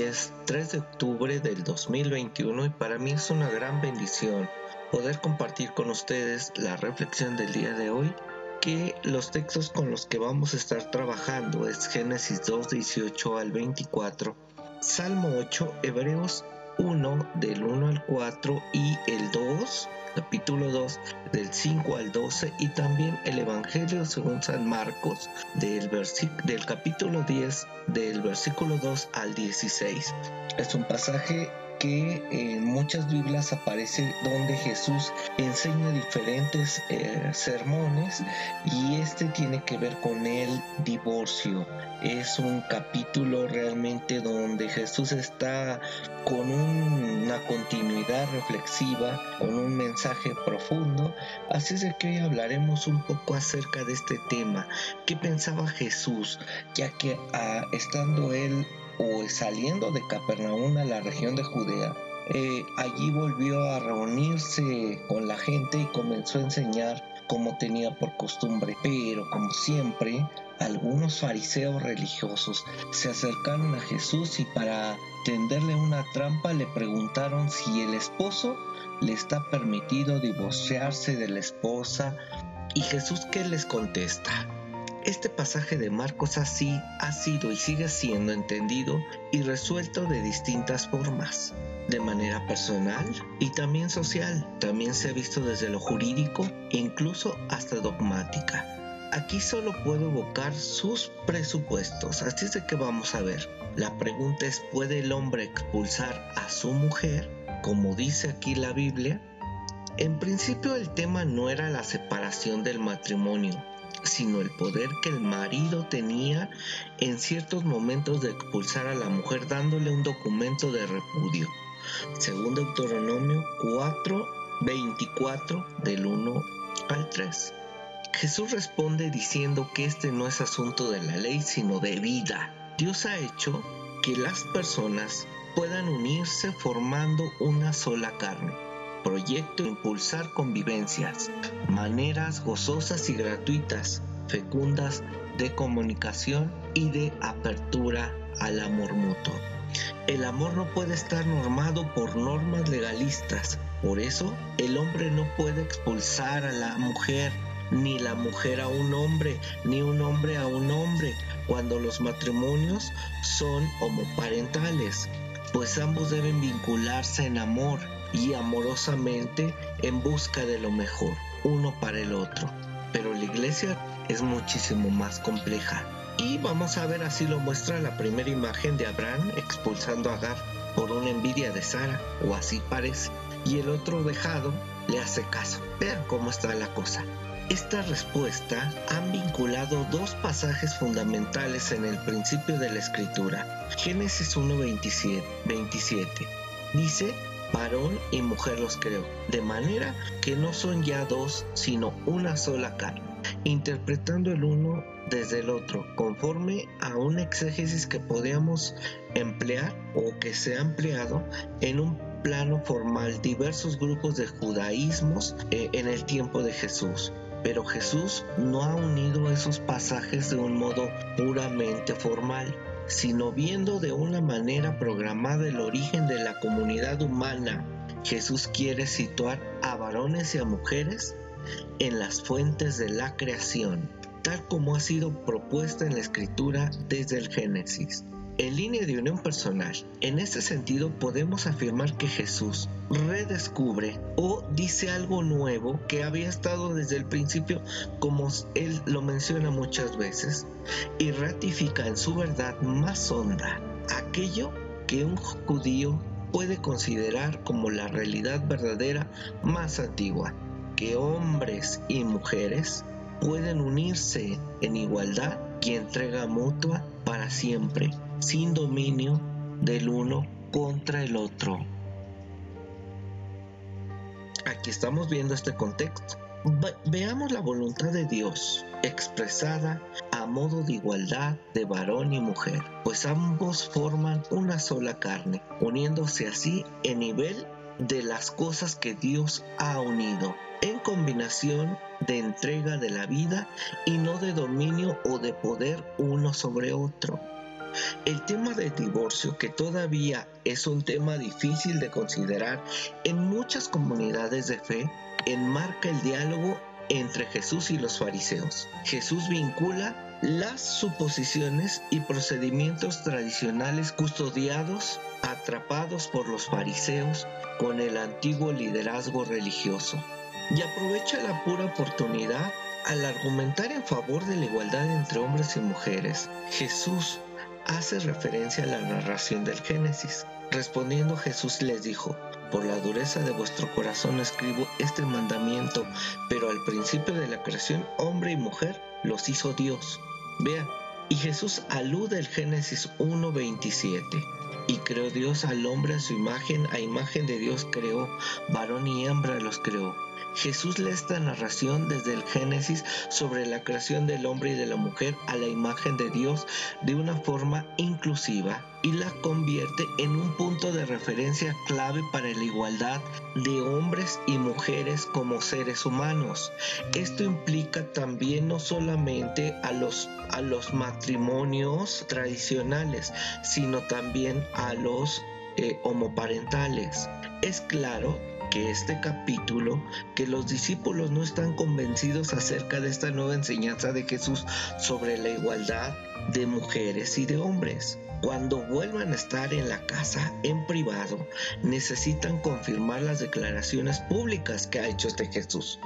Es 3 de octubre del 2021 y para mí es una gran bendición poder compartir con ustedes la reflexión del día de hoy que los textos con los que vamos a estar trabajando es Génesis 2, 18 al 24, Salmo 8, Hebreos 1 del 1 al 4 y el 2 capítulo 2 del 5 al 12 y también el Evangelio según San Marcos del, del capítulo 10 del versículo 2 al 16. Es un pasaje que en muchas Biblias aparece donde Jesús enseña diferentes eh, sermones y este tiene que ver con el divorcio. Es un capítulo realmente donde Jesús está con una continuidad reflexiva, con un mensaje profundo. Así es de que hoy hablaremos un poco acerca de este tema. ¿Qué pensaba Jesús? Ya que ah, estando él o saliendo de Capernaum a la región de Judea, eh, allí volvió a reunirse con la gente y comenzó a enseñar como tenía por costumbre. Pero como siempre, algunos fariseos religiosos se acercaron a Jesús y para tenderle una trampa le preguntaron si el esposo le está permitido divorciarse de la esposa. ¿Y Jesús qué les contesta? Este pasaje de Marcos así ha sido y sigue siendo entendido y resuelto de distintas formas, de manera personal y también social. También se ha visto desde lo jurídico incluso hasta dogmática. Aquí solo puedo evocar sus presupuestos, así es de que vamos a ver. La pregunta es, ¿puede el hombre expulsar a su mujer? Como dice aquí la Biblia. En principio el tema no era la separación del matrimonio, sino el poder que el marido tenía en ciertos momentos de expulsar a la mujer dándole un documento de repudio. Según Deuteronomio 4, 24 del 1 al 3. Jesús responde diciendo que este no es asunto de la ley, sino de vida. Dios ha hecho que las personas puedan unirse formando una sola carne proyecto impulsar convivencias, maneras gozosas y gratuitas, fecundas de comunicación y de apertura al amor mutuo. El amor no puede estar normado por normas legalistas, por eso el hombre no puede expulsar a la mujer, ni la mujer a un hombre, ni un hombre a un hombre, cuando los matrimonios son homoparentales, pues ambos deben vincularse en amor y amorosamente en busca de lo mejor, uno para el otro. Pero la iglesia es muchísimo más compleja. Y vamos a ver así lo muestra la primera imagen de Abraham expulsando a Agar por una envidia de Sara, o así parece. Y el otro dejado le hace caso. Vean cómo está la cosa. Esta respuesta han vinculado dos pasajes fundamentales en el principio de la escritura. Génesis 1.27 27. Dice, varón y mujer los creó, de manera que no son ya dos, sino una sola carne, interpretando el uno desde el otro, conforme a un exégesis que podíamos emplear o que se ha empleado en un plano formal diversos grupos de judaísmos eh, en el tiempo de Jesús. Pero Jesús no ha unido esos pasajes de un modo puramente formal, sino viendo de una manera programada el origen de la comunidad humana. Jesús quiere situar a varones y a mujeres en las fuentes de la creación, tal como ha sido propuesta en la escritura desde el Génesis. En línea de unión personal, en este sentido podemos afirmar que Jesús redescubre o dice algo nuevo que había estado desde el principio como él lo menciona muchas veces y ratifica en su verdad más honda aquello que un judío puede considerar como la realidad verdadera más antigua, que hombres y mujeres pueden unirse en igualdad y entrega mutua para siempre sin dominio del uno contra el otro. Aquí estamos viendo este contexto. veamos la voluntad de Dios expresada a modo de igualdad de varón y mujer, pues ambos forman una sola carne, uniéndose así en nivel de las cosas que Dios ha unido, en combinación de entrega de la vida y no de dominio o de poder uno sobre otro. El tema del divorcio, que todavía es un tema difícil de considerar en muchas comunidades de fe, enmarca el diálogo entre Jesús y los fariseos. Jesús vincula las suposiciones y procedimientos tradicionales custodiados, atrapados por los fariseos con el antiguo liderazgo religioso. Y aprovecha la pura oportunidad al argumentar en favor de la igualdad entre hombres y mujeres. Jesús hace referencia a la narración del Génesis. Respondiendo Jesús les dijo, por la dureza de vuestro corazón escribo este mandamiento, pero al principio de la creación hombre y mujer los hizo Dios. Vean, y Jesús alude al Génesis 1.27. Y creó Dios al hombre a su imagen, a imagen de Dios creó, varón y hembra los creó. Jesús lee esta narración desde el Génesis sobre la creación del hombre y de la mujer a la imagen de Dios de una forma inclusiva y la convierte en un punto de referencia clave para la igualdad de hombres y mujeres como seres humanos. Esto implica también no solamente a los, a los matrimonios tradicionales, sino también a los eh, homoparentales. Es claro que este capítulo, que los discípulos no están convencidos acerca de esta nueva enseñanza de Jesús sobre la igualdad de mujeres y de hombres. Cuando vuelvan a estar en la casa en privado, necesitan confirmar las declaraciones públicas que ha hecho este Jesús.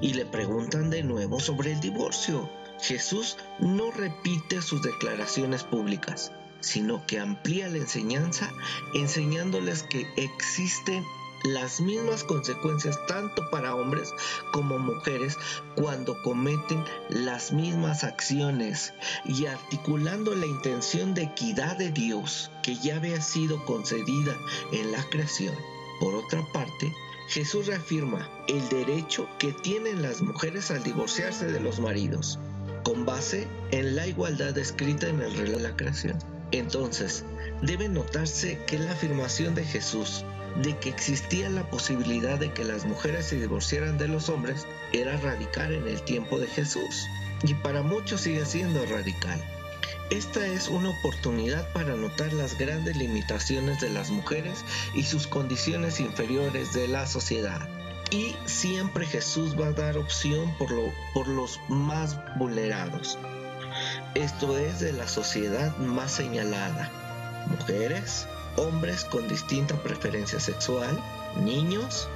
Y le preguntan de nuevo sobre el divorcio. Jesús no repite sus declaraciones públicas, sino que amplía la enseñanza enseñándoles que existen las mismas consecuencias tanto para hombres como mujeres cuando cometen las mismas acciones y articulando la intención de equidad de Dios que ya había sido concedida en la creación. Por otra parte, Jesús reafirma el derecho que tienen las mujeres al divorciarse de los maridos, con base en la igualdad escrita en el relato de la creación. Entonces, debe notarse que la afirmación de Jesús de que existía la posibilidad de que las mujeres se divorciaran de los hombres era radical en el tiempo de Jesús y para muchos sigue siendo radical. Esta es una oportunidad para notar las grandes limitaciones de las mujeres y sus condiciones inferiores de la sociedad. Y siempre Jesús va a dar opción por, por los más vulnerados. Esto es de la sociedad más señalada. Mujeres, hombres con distinta preferencia sexual, niños,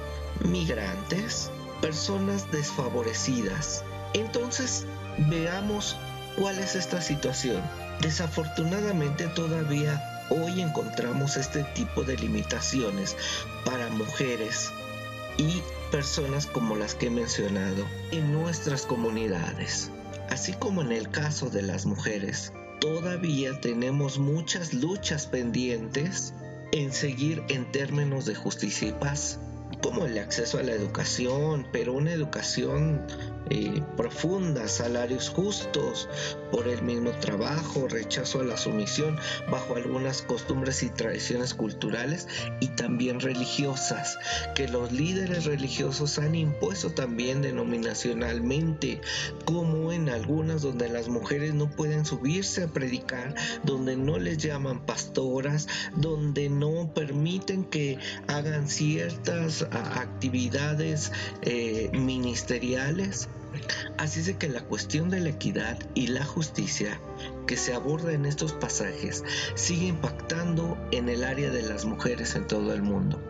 migrantes, personas desfavorecidas. Entonces, veamos cuál es esta situación. Desafortunadamente todavía hoy encontramos este tipo de limitaciones para mujeres y personas como las que he mencionado en nuestras comunidades. Así como en el caso de las mujeres, todavía tenemos muchas luchas pendientes en seguir en términos de justicia y paz, como el acceso a la educación, pero una educación eh, profunda, salarios justos por el mismo trabajo, rechazo a la sumisión bajo algunas costumbres y tradiciones culturales y también religiosas, que los líderes religiosos han impuesto también denominacionalmente, como en algunas donde las mujeres no pueden subirse a predicar, donde no les llaman pastoras, donde no permiten que hagan ciertas actividades eh, ministeriales Así es que la cuestión de la equidad y la justicia que se aborda en estos pasajes sigue impactando en el área de las mujeres en todo el mundo.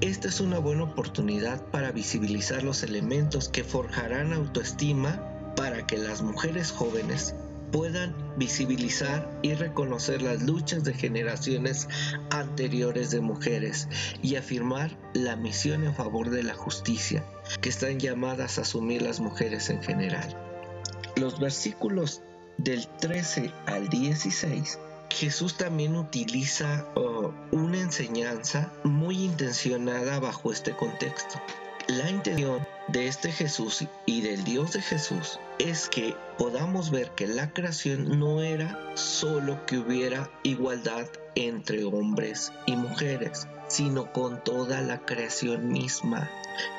Esta es una buena oportunidad para visibilizar los elementos que forjarán autoestima para que las mujeres jóvenes puedan visibilizar y reconocer las luchas de generaciones anteriores de mujeres y afirmar la misión en favor de la justicia que están llamadas a asumir las mujeres en general. Los versículos del 13 al 16 Jesús también utiliza uh, una enseñanza muy intencionada bajo este contexto. La intención de este Jesús y del Dios de Jesús es que podamos ver que la creación no era solo que hubiera igualdad entre hombres y mujeres, sino con toda la creación misma,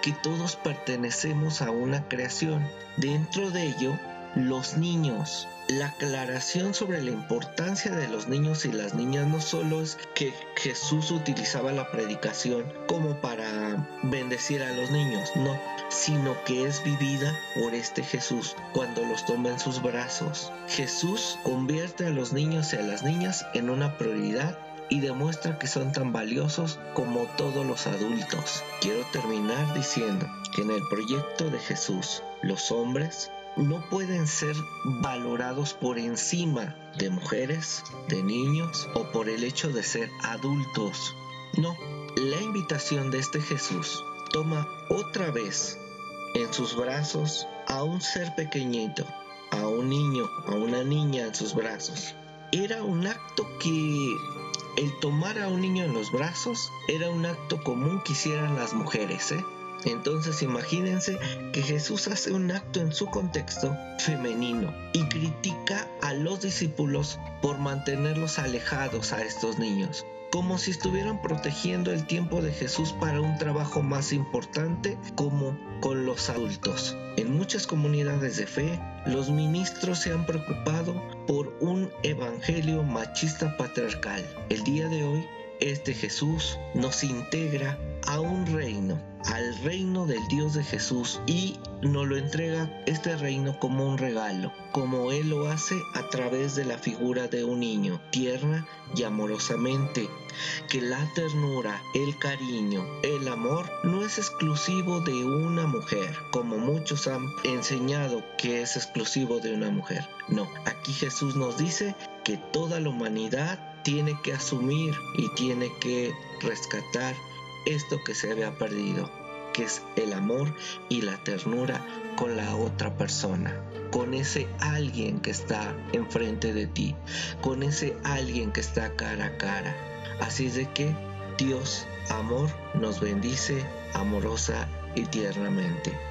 que todos pertenecemos a una creación. Dentro de ello los niños. La aclaración sobre la importancia de los niños y las niñas no solo es que Jesús utilizaba la predicación como para bendecir a los niños, no, sino que es vivida por este Jesús cuando los toma en sus brazos. Jesús convierte a los niños y a las niñas en una prioridad y demuestra que son tan valiosos como todos los adultos. Quiero terminar diciendo que en el proyecto de Jesús los hombres no pueden ser valorados por encima de mujeres, de niños o por el hecho de ser adultos. No, la invitación de este Jesús toma otra vez en sus brazos a un ser pequeñito, a un niño, a una niña en sus brazos. Era un acto que el tomar a un niño en los brazos era un acto común que hicieran las mujeres, ¿eh? Entonces imagínense que Jesús hace un acto en su contexto femenino y critica a los discípulos por mantenerlos alejados a estos niños como si estuvieran protegiendo el tiempo de Jesús para un trabajo más importante como con los adultos. En muchas comunidades de fe, los ministros se han preocupado por un evangelio machista patriarcal. El día de hoy, este Jesús nos integra a un reino, al reino del Dios de Jesús y nos lo entrega este reino como un regalo, como Él lo hace a través de la figura de un niño, tierna y amorosamente. Que la ternura, el cariño, el amor no es exclusivo de una mujer, como muchos han enseñado que es exclusivo de una mujer. No, aquí Jesús nos dice que toda la humanidad tiene que asumir y tiene que rescatar esto que se había perdido, que es el amor y la ternura con la otra persona, con ese alguien que está enfrente de ti, con ese alguien que está cara a cara. Así es de que Dios, amor, nos bendice amorosa y tiernamente.